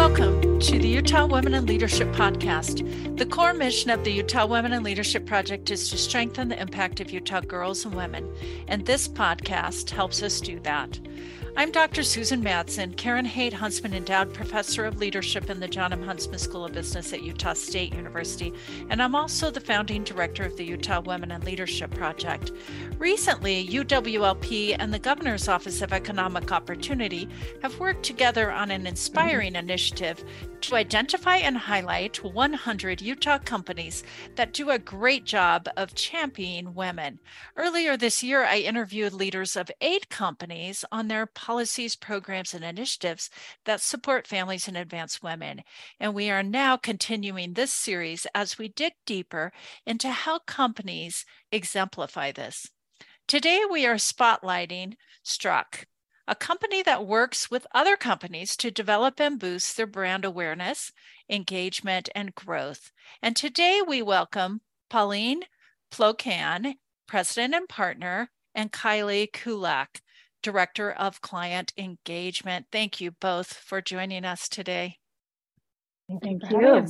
Welcome to the Utah Women in Leadership Podcast. The core mission of the Utah Women in Leadership Project is to strengthen the impact of Utah girls and women, and this podcast helps us do that. I'm Dr. Susan Madsen, Karen Haight Huntsman Endowed Professor of Leadership in the John M. Huntsman School of Business at Utah State University, and I'm also the founding director of the Utah Women in Leadership Project. Recently, UWLP and the Governor's Office of Economic Opportunity have worked together on an inspiring initiative to identify and highlight 100 Utah companies that do a great job of championing women. Earlier this year, I interviewed leaders of eight companies on their policies, programs, and initiatives that support families and advance women. And we are now continuing this series as we dig deeper into how companies exemplify this. Today, we are spotlighting Struck, a company that works with other companies to develop and boost their brand awareness, engagement, and growth. And today we welcome Pauline Ploquin, President and Partner, and Kylie Kulak, Director of Client Engagement. Thank you both for joining us today. Thank you.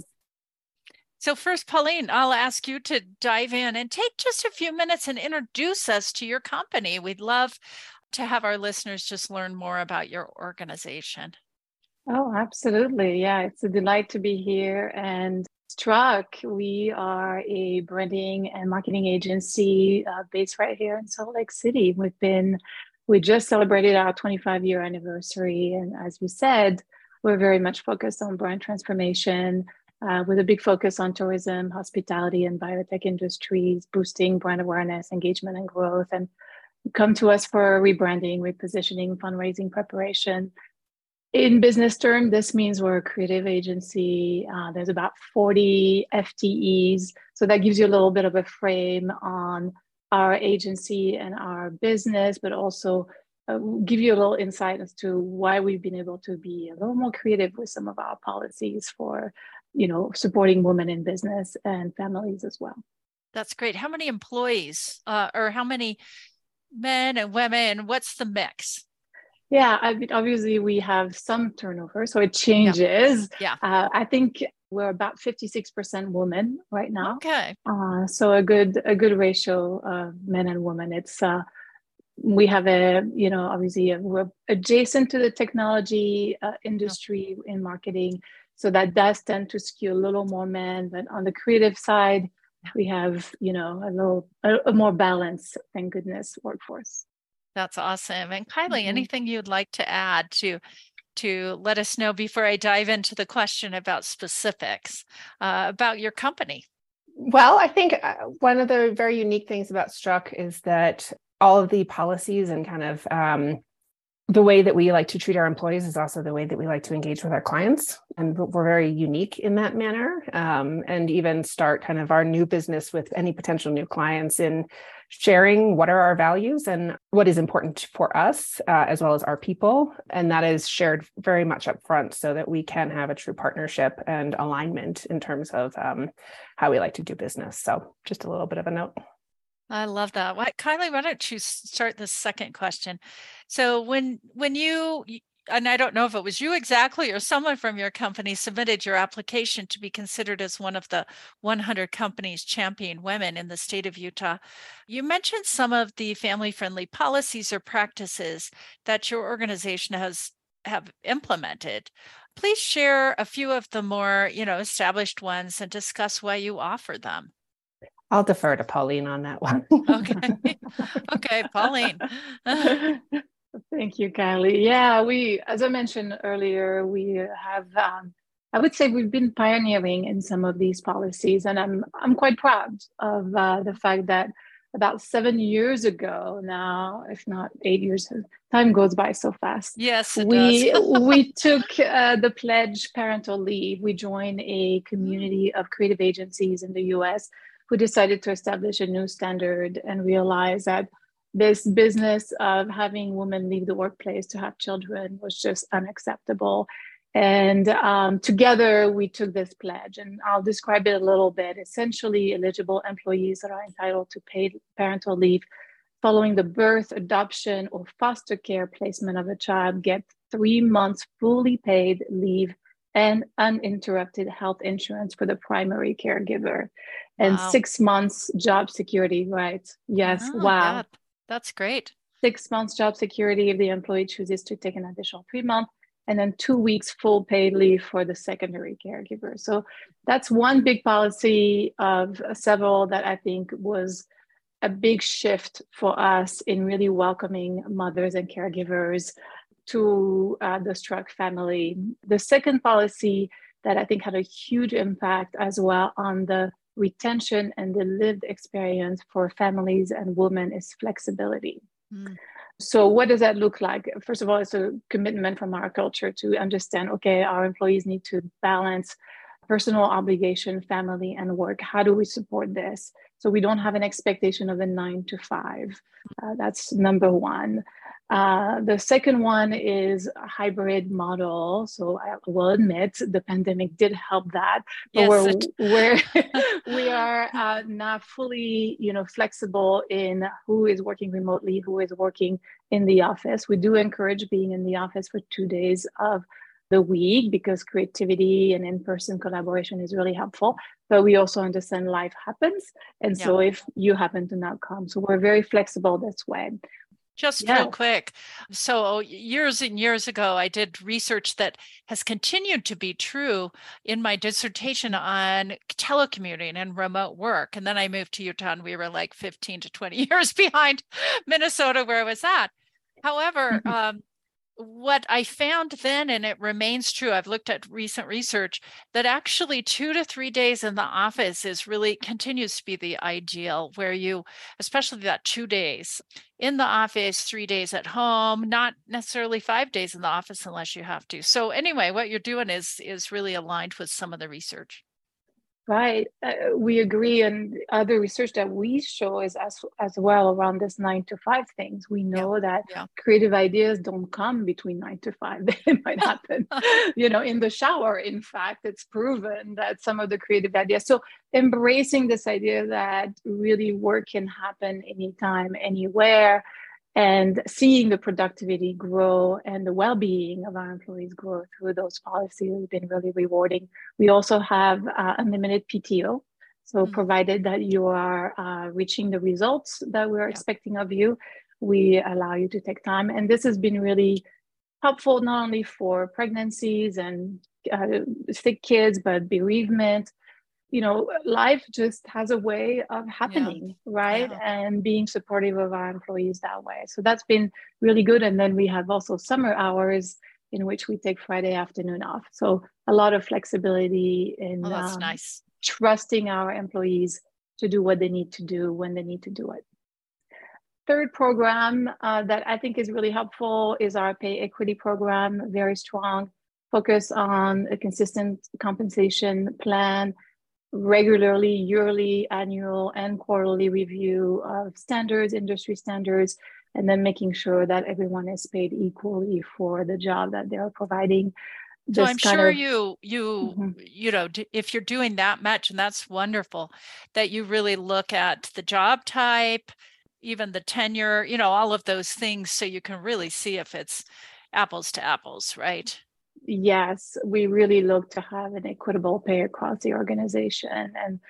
So, first, Pauline, I'll ask you to dive in and take just a few minutes and introduce us to your company. We'd love to have our listeners just learn more about your organization. Oh, absolutely. Yeah, it's a delight to be here. And Struck, we are a branding and marketing agency uh, based right here in Salt Lake City. We've been, we just celebrated our 25 year anniversary. And as you said, we're very much focused on brand transformation uh, with a big focus on tourism, hospitality, and biotech industries, boosting brand awareness, engagement, and growth. And come to us for rebranding, repositioning, fundraising preparation. In business term, this means we're a creative agency. Uh, there's about 40 FTEs. So that gives you a little bit of a frame on our agency and our business, but also uh, give you a little insight as to why we've been able to be a little more creative with some of our policies for, you know, supporting women in business and families as well. That's great. How many employees uh, or how many men and women? What's the mix? Yeah, I mean, obviously we have some turnover, so it changes. Yeah, yeah. Uh, I think we're about fifty six percent women right now. Okay. Uh, so a good a good ratio of men and women. It's uh, we have a you know obviously we're adjacent to the technology uh, industry yeah. in marketing, so that does tend to skew a little more men. But on the creative side, we have you know a little a, a more balanced thank goodness workforce. That's awesome. And kylie mm-hmm. anything you'd like to add to to let us know before i dive into the question about specifics uh, about your company? Well i think uh, one of the very unique things about struck is that all of the policies and kind of um, the way that we like to treat our employees is also the way that we like to engage with our clients and we're very unique in that manner um, and even start kind of our new business with any potential new clients in sharing what are our values and what is important for us uh, as well as our people and that is shared very much up front so that we can have a true partnership and alignment in terms of um, how we like to do business. So just a little bit of a note I love that. Why, Kylie, why don't you start the second question? So when when you and I don't know if it was you exactly or someone from your company submitted your application to be considered as one of the 100 companies champion women in the state of Utah. You mentioned some of the family friendly policies or practices that your organization has have implemented. Please share a few of the more, you know, established ones and discuss why you offer them. I'll defer to Pauline on that one. okay. Okay, Pauline. Thank you, Kylie. Yeah, we, as I mentioned earlier, we have, um, I would say we've been pioneering in some of these policies, and I'm I'm quite proud of uh, the fact that about seven years ago now, if not eight years, time goes by so fast. Yes, we we took uh, the pledge parental leave. We joined a community of creative agencies in the U.S who decided to establish a new standard and realize that this business of having women leave the workplace to have children was just unacceptable. And um, together we took this pledge, and I'll describe it a little bit. Essentially, eligible employees that are entitled to paid parental leave following the birth, adoption, or foster care placement of a child get three months fully paid leave and uninterrupted health insurance for the primary caregiver and Wow. six months job security, right? Yes. Oh, wow. that's great. Six months job security if the employee chooses to take an additional three months, and then two weeks full paid leave for the secondary caregiver. So that's one big policy of several that I think was a big shift for us in really welcoming mothers and caregivers to uh, the Struck family. The second policy that I think had a huge impact as well on the retention and the lived experience for families and women is flexibility. Mm. So, what does that look like? First of all, it's a commitment from our culture to understand okay, our employees need to balance personal obligation, family, and work. How do we support this? So, we don't have an expectation of a nine to five. Uh, that's number one. Uh, the second one is a hybrid model. So I will admit the pandemic did help that. But Yes, we're, we're we are uh, now fully, you know, flexible in who is working remotely, who is working in the office. We do encourage being in the office for two days of the week because creativity and in-person collaboration is really helpful. But we also understand life happens, and so if you happen to not come, so we're very flexible this way. Just Yeah. real quick. So, years and years ago, I did research that has continued to be true in my dissertation on telecommuting and remote work. And then I moved to Utah and we were like 15 to 20 years behind Minnesota, where I was at. However, um, what I found then, and it remains true, I've looked at recent research that actually two to three days in the office is really continues to be the ideal, where you, especially that two days in the office, three days at home, not necessarily five days in the office unless you have to. So anyway, what you're doing is is really aligned with some of the research. Right, uh, we agree, and other research that we show is as as well around this nine to five things. We know that yeah. creative ideas don't come between nine to five; they might happen, you know, in the shower. In fact, it's proven that some of the creative ideas. So embracing this idea that really work can happen anytime, anywhere, and seeing the productivity grow and the well-being of our employees grow through those policies has been really rewarding. We also have uh, unlimited PTO. So Mhm. provided that you are uh, reaching the results that we're Yeah. expecting of you, we allow you to take time. And this has been really helpful not only for pregnancies and uh, sick kids, but bereavement. You know, life just has a way of happening, right? Yeah. And being supportive of our employees that way. So that's been really good. And then we have also summer hours in which we take Friday afternoon off. So a lot of flexibility in Oh, that's um, nice. trusting our employees to do what they need to do when they need to do it. Third program uh, that I think is really helpful is our pay equity program, very strong, focus on a consistent compensation plan, regularly, yearly, annual, and quarterly review of standards, industry standards, and then making sure that everyone is paid equally for the job that they're providing. So I'm sure of- you you Mhm. you know if you're doing that much and that's wonderful that you really look at the job type, even the tenure, you know, all of those things so you can really see if it's apples to apples, right? Yes we really look to have an equitable pay across the organization and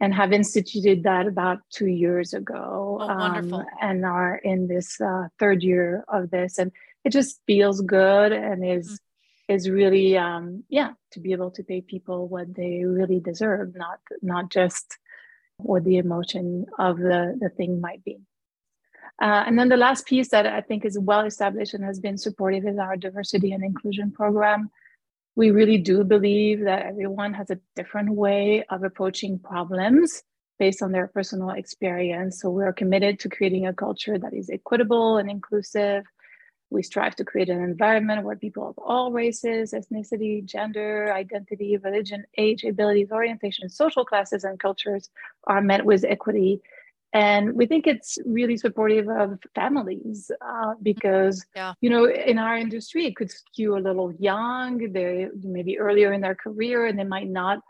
and have instituted that about two years ago Oh, wonderful. and are in this uh, third year of this. And it just feels good and is is really um, yeah to be able to pay people what they really deserve not not just what the emotion of the the thing might be uh, and then the last piece that I think is well established and has been supportive is our diversity and inclusion program. We really do believe that everyone has a different way of approaching problems based on their personal experience. So we're committed to creating a culture that is equitable and inclusive. We strive to create an environment where people of all races, ethnicity, gender, identity, religion, age, abilities, orientation, social classes, and cultures are met with equity and we think it's really supportive of families uh, because Yeah. you know in our industry it could skew a little young they maybe earlier in their career and they might not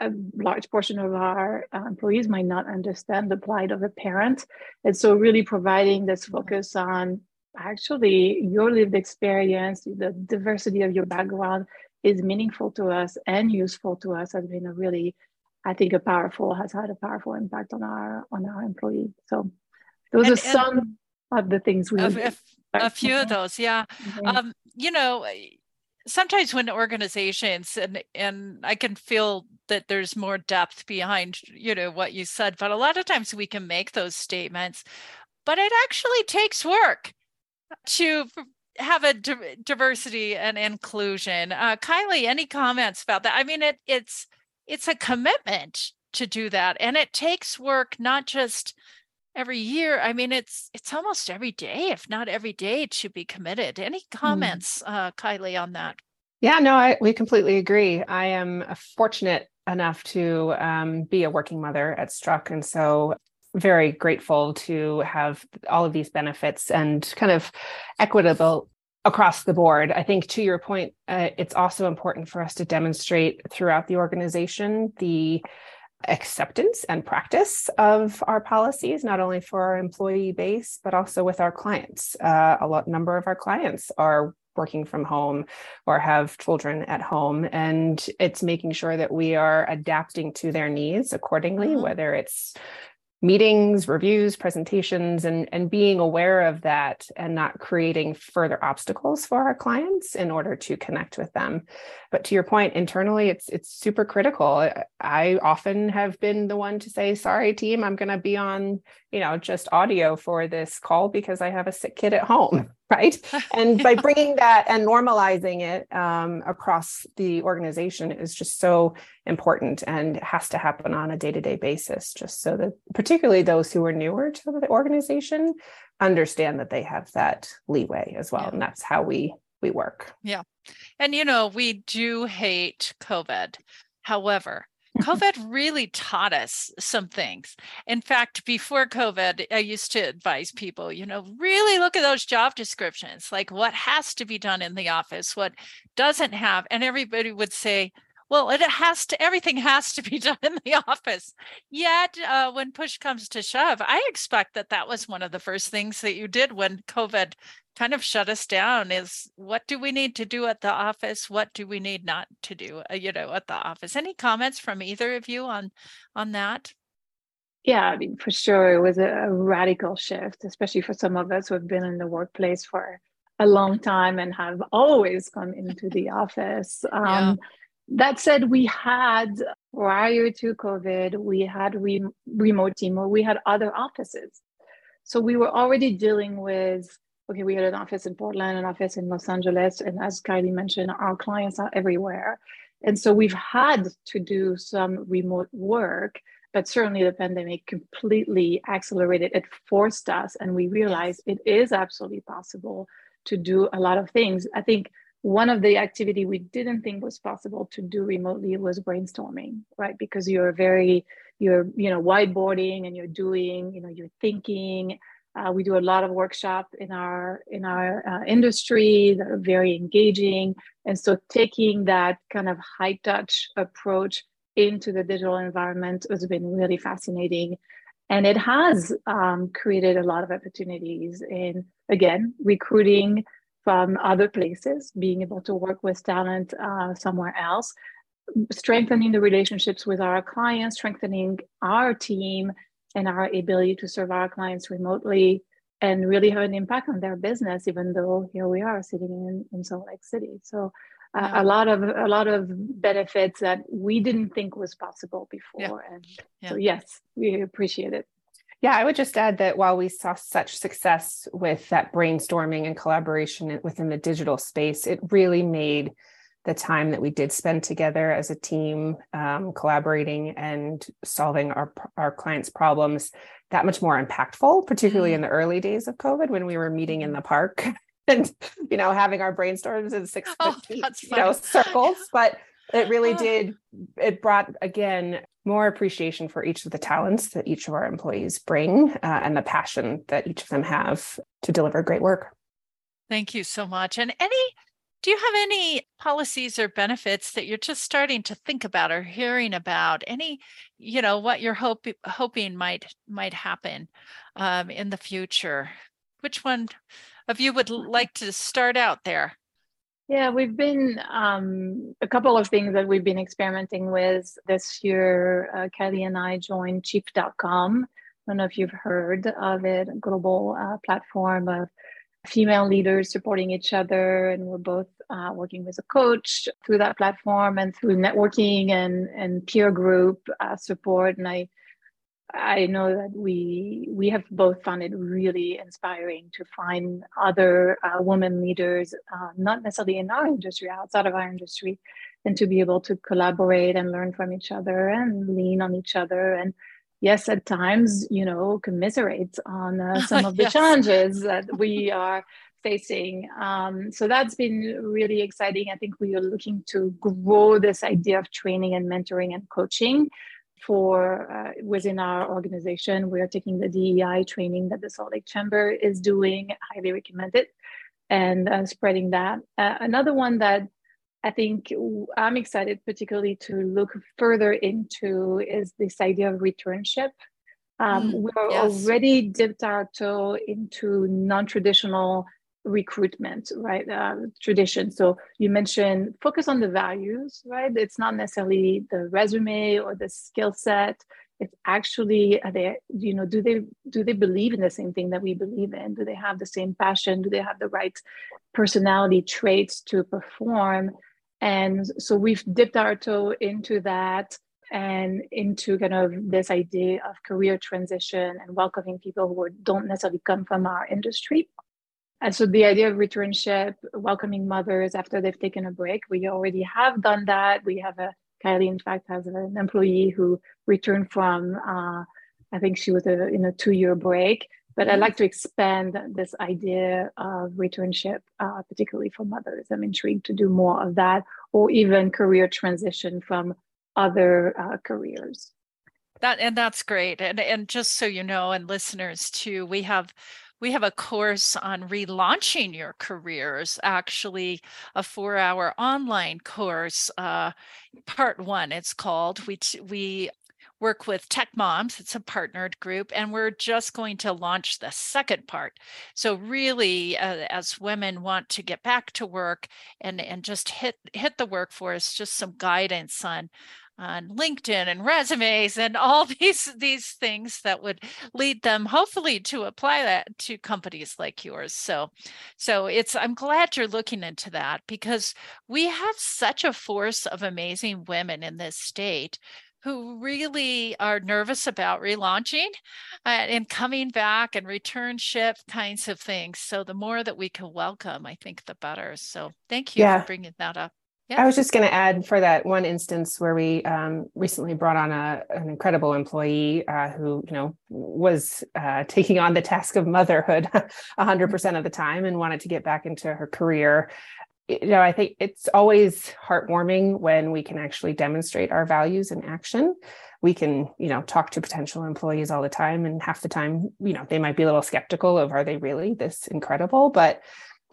a large portion of our uh, employees might not understand the plight of a parent and so really providing this focus on actually your lived experience the diversity of your background is meaningful to us and useful to us has been a really i think a powerful has had a powerful impact on our on our employees so those and, are some of the things we a, a few of those yeah. Mm-hmm. um, you know sometimes when organizations and and i can feel that there's more depth behind you know what you said but a lot of times we can make those statements but it actually takes work to have a di- diversity and inclusion. Uh, kylie any comments about that? I mean it it's it's a commitment to do that and it takes work not just every year i mean it's it's almost every day if not every day to be committed any mm. comments mm. uh, kylie on that yeah no I, we completely agree i am fortunate enough to um, be a working mother at struck and so very grateful to have all of these benefits and kind of equitable across the board. I think to your point, uh, it's also important for us to demonstrate throughout the organization the acceptance and practice of our policies, not only for our employee base, but also with our clients. Uh, a lot number of our clients are working from home or have children at home and it's making sure that we are adapting to their needs accordingly mm-hmm. whether it's meetings, reviews, presentations, and, and being aware of that and not creating further obstacles for our clients in order to connect with them. But to your point, internally, it's it's super critical. I often have been the one to say, sorry, team, I'm gonna be on, you know, just audio for this call because I have a sick kid at home right? And by bringing that and normalizing it um, across the organization is just so important and has to happen on a day-to-day basis just so that particularly those who are newer to the organization understand that they have that leeway as well yeah. and that's how we we work. Yeah. And you know we do hate covid. However COVID really taught us some things. In fact, before COVID, I used to advise people, you know, really look at those job descriptions, like what has to be done in the office, what doesn't have. And everybody would say, well, it has to, everything has to be done in the office. Yet, uh, when push comes to shove, I expect that that was one of the first things that you did when COVID kind of shut us down is what do we need to do at the office? What do we need not to do uh, you know at the office? Any comments from either of you on on that? Yeah i mean for sure it was a, radical shift especially for some of us who have been in the workplace for a long time and have always come into the office. Um, yeah. that said we had prior to covid we had re- remote team or we had other offices. So we were already dealing with okay, we had an office in Portland, an office in Los Angeles, and as Kylie mentioned, our clients are everywhere. And so we've had to do some remote work, but certainly the pandemic completely accelerated it, forced us, and we realized it is absolutely possible to do a lot of things. I think one of the activity we didn't think was possible to do remotely was brainstorming, right? Because you're very, you're, you know, whiteboarding and you're doing, you know, you're thinking uh, we do a lot of workshop in our in our uh, industry that are very engaging, and so taking that kind of high touch approach into the digital environment has been really fascinating, and it has um, created a lot of opportunities in again recruiting from other places, being able to work with talent uh, somewhere else, strengthening the relationships with our clients, strengthening our team, and our ability to serve our clients remotely and really have an impact on their business, even though here we are sitting in, in Salt Lake City. So uh, yeah. a lot of a lot of benefits that we didn't think was possible before. Yeah. And yeah. so yes, we appreciate it. Yeah, I would just add that while we saw such success with that brainstorming and collaboration within the digital space, it really made the time that we did spend together as a team, um, collaborating and solving our our clients' problems that much more impactful, particularly mm. in the early days of COVID when we were meeting in mm-hmm. the park and you know having our brainstorms in six oh, you know circles. But it really did. It brought again more appreciation for each of the talents that each of our employees bring uh, and the passion that each of them have to deliver great work. Thank you so much. And any do you have any policies or benefits that you're just starting to think about or hearing about? Any, you know, what you're hope, hoping might might happen um, in the future? Which one of you would like to start out there? Yeah, we've been um, a couple of things that we've been experimenting with this year. Uh, Kelly and I joined Chief.com. I don't know if you've heard of it, a global uh, platform of female leaders supporting each other. And we're both uh, working with a coach through that platform and through networking and, and peer group uh, support. And I I know that we we have both found it really inspiring to find other uh, women leaders, uh, not necessarily in our industry, outside of our industry, and to be able to collaborate and learn from each other and lean on each other and yes, at times you know commiserate on uh, some of the yes. challenges that we are facing. Um, so that's been really exciting. I think we are looking to grow this idea of training and mentoring and coaching for uh, within our organization. We are taking the DEI training that the Salt Lake Chamber is doing, highly recommended, and uh, spreading that. Uh, another one that I think I'm excited particularly to look further into is this idea of returnship. Um, mm, we're yes. already dipped our toe into non-traditional recruitment right uh, tradition. So you mentioned focus on the values right? It's not necessarily the resume or the skill set. It's actually are they you know do they do they believe in the same thing that we believe in? Do they have the same passion? Do they have the right personality traits to perform and so we've dipped our toe into that and into kind of this idea of career transition and welcoming people who don't necessarily come from our industry and so the idea of returnship, welcoming mothers after they've taken a break, we already have done that. We have a Kylie, in fact, has an employee who returned from, uh, I think she was a, in a two-year break. But I'd mm-hmm. like to expand this idea of returnship, uh, particularly for mothers. I'm intrigued to do more of that, or even career transition from other uh, careers. That and that's great. And and just so you know, and listeners too, we have we have a course on relaunching your careers, actually, a four hour online course. Uh, part one, it's called. We, we work with Tech Moms. It's a partnered group, and we're just going to launch the second part. So, really, uh, as women want to get back to work and and just hit hit the workforce, just some guidance on on LinkedIn and resumes and all these these things that would lead them hopefully to apply that to companies like yours. So so it's I'm glad you're looking into that because we have such a force of amazing women in this state who really are nervous about relaunching uh, and coming back and returnship kinds of things. So the more that we can welcome, I think the better. So thank you yeah. for bringing that up. Yeah. I was just going to add for that one instance where we um, recently brought on a, an incredible employee uh, who, you know, was uh, taking on the task of motherhood 100% of the time and wanted to get back into her career. You know, I think it's always heartwarming when we can actually demonstrate our values in action. We can, you know, talk to potential employees all the time, and half the time, you know, they might be a little skeptical of are they really this incredible? But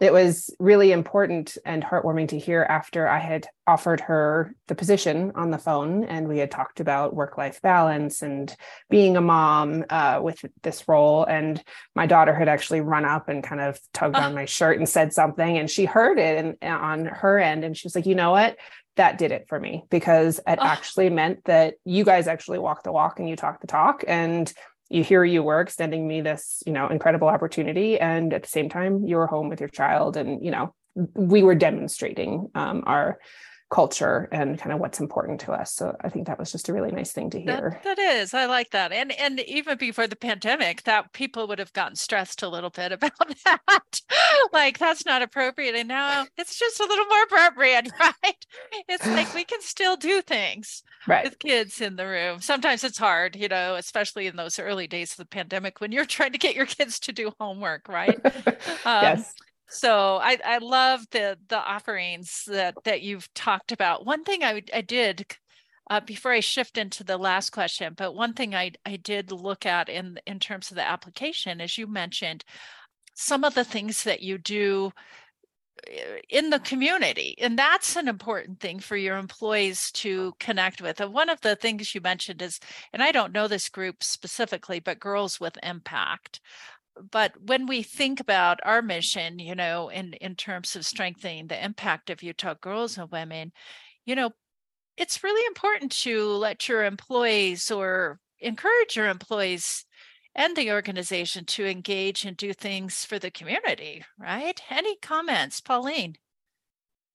it was really important and heartwarming to hear after I had offered her the position on the phone and we had talked about work life balance and being a mom uh, with this role. And my daughter had actually run up and kind of tugged ah. on my shirt and said something, and she heard it and, uh, on her end. And she was like, you know what? That did it for me because it ah. actually meant that you guys actually walk the walk and you talk the talk. And you here you were extending me this you know incredible opportunity and at the same time you were home with your child and you know we were demonstrating um, our culture and kind of what's important to us. So I think that was just a really nice thing to hear. that, that is, I like that. And and even before the pandemic, that people would have gotten stressed a little bit about that. like that's not appropriate. And now it's just a little more appropriate, right? It's like we can still do things right. with kids in the room. Sometimes it's hard, you know, especially in those early days of the pandemic when you're trying to get your kids to do homework, right? Um, yes so I, I love the the offerings that that you've talked about. One thing I I did uh, before I shift into the last question, but one thing I I did look at in in terms of the application, as you mentioned, some of the things that you do eh, in the community and that's an important thing for your employees to connect with and one of the things you mentioned is and i don't know this group specifically but girls with impact but when we think about our mission, you know, in, in terms of strengthening the impact of Utah girls and women, you know, it's really important to let your employees or encourage your employees and the organization to engage and do things for the community, right? Any comments, Pauline?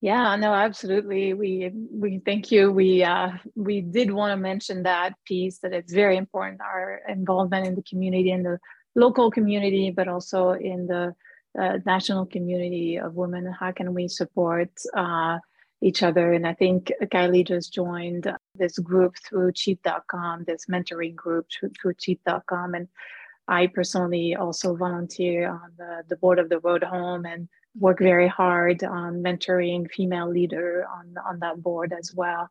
Yeah, no, absolutely. We we thank you. We uh, we did want to mention that piece that it's very important our involvement in the community and the local community, but also in the uh, national community of women. How can we support uh, each other? And I think Kylie just joined this group through Chief.com, this mentoring group through, Chief.com, and I personally also volunteer on the, the board of the Road Home and work very hard on mentoring female leader on, on that board as well.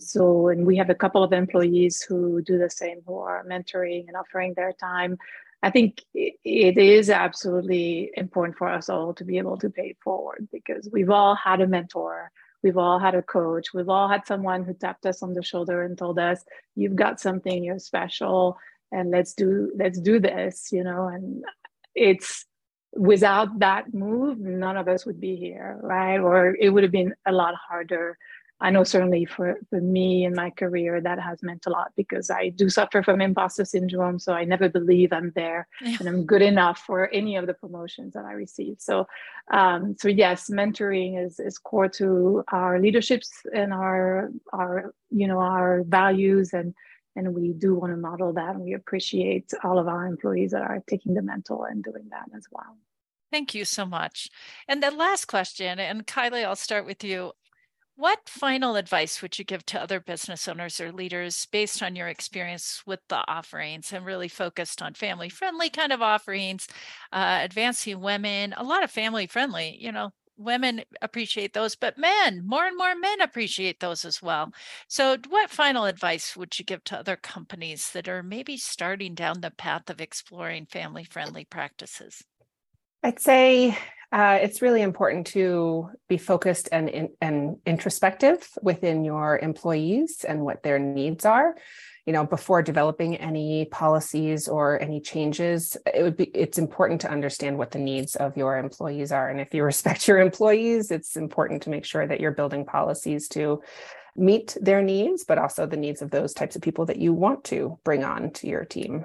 So, and we have a couple of employees who do the same, who are mentoring and offering their time. I think it is absolutely important for us all to be able to pay forward because we've all had a mentor, we've all had a coach, we've all had someone who tapped us on the shoulder and told us, "You've got something, you're special, and let's do let's do this," you know. And it's without that move, none of us would be here, right? Or it would have been a lot harder. I know certainly for, for me in my career, that has meant a lot because I do suffer from imposter syndrome. So I never believe I'm there yeah. and I'm good enough for any of the promotions that I receive. So, um, so yes, mentoring is, is core to our leaderships and our, our, you know, our values and, and we do want to model that and we appreciate all of our employees that are taking the mental and doing that as well thank you so much and the last question and kylie i'll start with you what final advice would you give to other business owners or leaders based on your experience with the offerings and really focused on family friendly kind of offerings, uh, advancing women, a lot of family friendly, you know, women appreciate those, but men, more and more men appreciate those as well. So, what final advice would you give to other companies that are maybe starting down the path of exploring family friendly practices? I'd say uh, it's really important to be focused and, and introspective within your employees and what their needs are. You know before developing any policies or any changes it would be it's important to understand what the needs of your employees are. And if you respect your employees it's important to make sure that you're building policies to meet their needs but also the needs of those types of people that you want to bring on to your team.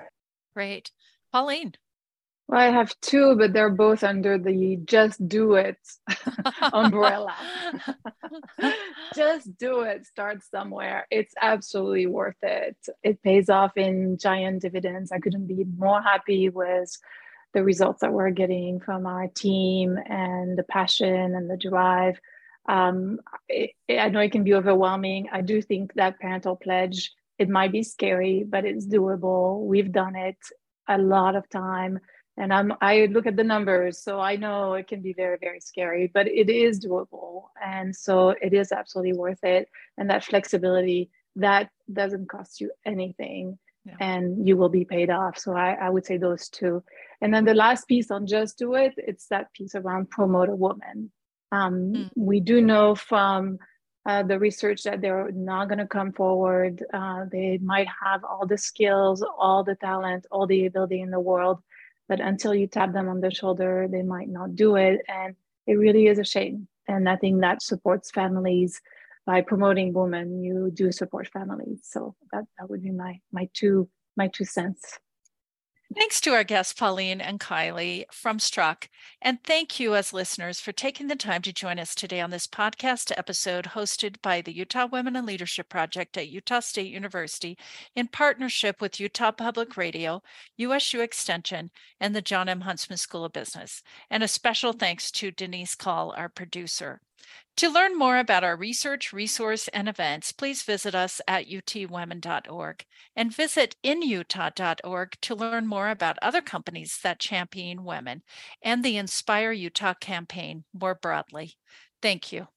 Great. Pauline well, I have two, but they're both under the just do it umbrella. just do it, start somewhere. It's absolutely worth it. It pays off in giant dividends. I couldn't be more happy with the results that we're getting from our team and the passion and the drive. Um, it, I know it can be overwhelming. I do think that parental pledge, it might be scary, but it's doable. We've done it a lot of time and i'm i look at the numbers so i know it can be very very scary but it is doable. And so it is absolutely worth it. And that flexibility that doesn't cost you anything. Yeah. and you will be paid off. So I, I would say those two. And then the last piece on just do it it's that piece around promote a woman. Um, mm. we do know from uh, the research that they're not going to come forward. Uh, they might have all the skills, all the talent, all the ability in the world, but until you tap them on the shoulder they might not do it. And it really is a shame. And i think that supports families by promoting women. You do support families. So that, that would be my my two my two cents Thanks to our guests, Pauline and Kylie from Struck. And thank you, as listeners, for taking the time to join us today on this podcast episode hosted by the Utah Women in Leadership Project at Utah State University in partnership with Utah Public Radio, USU Extension, and the John M. Huntsman School of Business. And a special thanks to Denise Call, our producer. To learn more about our research, resource, and events, please visit us at utwomen.org and visit inutah.org to learn more about other companies that champion women and the Inspire Utah campaign more broadly. Thank you.